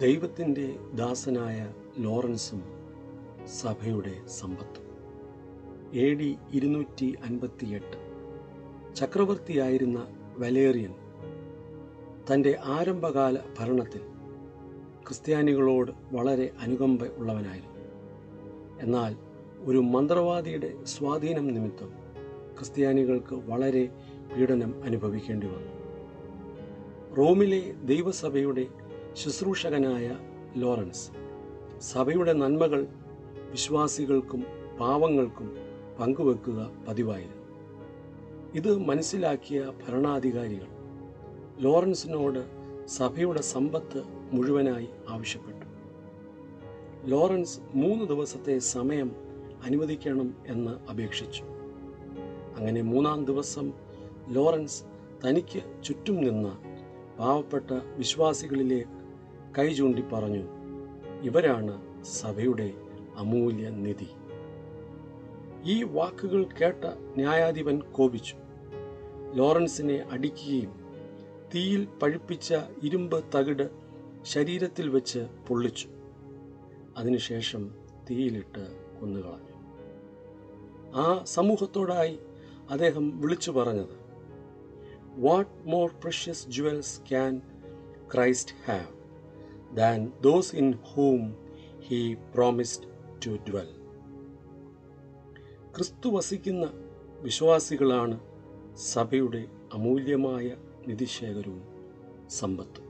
ദൈവത്തിന്റെ ദാസനായ ലോറൻസും സഭയുടെ സമ്പത്തും. എ ഡി ഇരുന്നൂറ്റി അൻപത്തിയെട്ട്. ചക്രവർത്തിയായിരുന്ന വലേറിയൻ തന്റെ ആരംഭകാല ഭരണത്തിൽ ക്രിസ്ത്യാനികളോട് വളരെ അനുകമ്പ ഉള്ളവനായിരുന്നു. എന്നാൽ ഒരു മന്ത്രവാദിയുടെ സ്വാധീനം നിമിത്തം ക്രിസ്ത്യാനികൾക്ക് വളരെ പീഡനം അനുഭവിക്കേണ്ടി വന്നു. റോമിലെ ദൈവസഭയുടെ ശുശ്രൂഷകനായ ലോറൻസ്. സഭയുടെ നന്മകൾ വിശ്വാസികൾക്കും പാവങ്ങൾക്കും പങ്കുവെക്കുക പതിവായിരുന്നു. ഇത് മനസ്സിലാക്കിയ ഭരണാധികാരികൾ ലോറൻസിനോട് സഭയുടെ സമ്പത്ത് മുഴുവനായി ആവശ്യപ്പെട്ടു. ലോറൻസ് മൂന്ന് ദിവസത്തെ സമയം അനുവദിക്കണം എന്ന് അപേക്ഷിച്ചു. അങ്ങനെ മൂന്നാം ദിവസം ലോറൻസ് തനിക്ക് ചുറ്റും നിന്ന് പാവപ്പെട്ട വിശ്വാസികളിലെ കൈ ചൂണ്ടി പറഞ്ഞു ഇവരാണ് സഭയുടെ അമൂല്യ നിധി ഈ വാക്കുകൾ കേട്ട ന്യായാധിപൻ കോപിച്ചു. ലോറൻസിനെ അടിക്കുകയും തീയിൽ പഴുപ്പിച്ച ഇരുമ്പ് തകിട് ശരീരത്തിൽ വെച്ച് പൊള്ളിച്ചു. അതിനുശേഷം തീയിലിട്ട് കൊന്നുകളഞ്ഞു. ആ സമൂഹത്തോടായി അദ്ദേഹം വിളിച്ചു പറഞ്ഞത് what more precious jewels can Christ have than those in whom he promised to dwell ക്രിസ്തു വസിക്കുന്ന വിശ്വാസികളാണ് സഭയുടെ അമൂല്യമായ നിധിശേഖരവും സമ്പത്തും.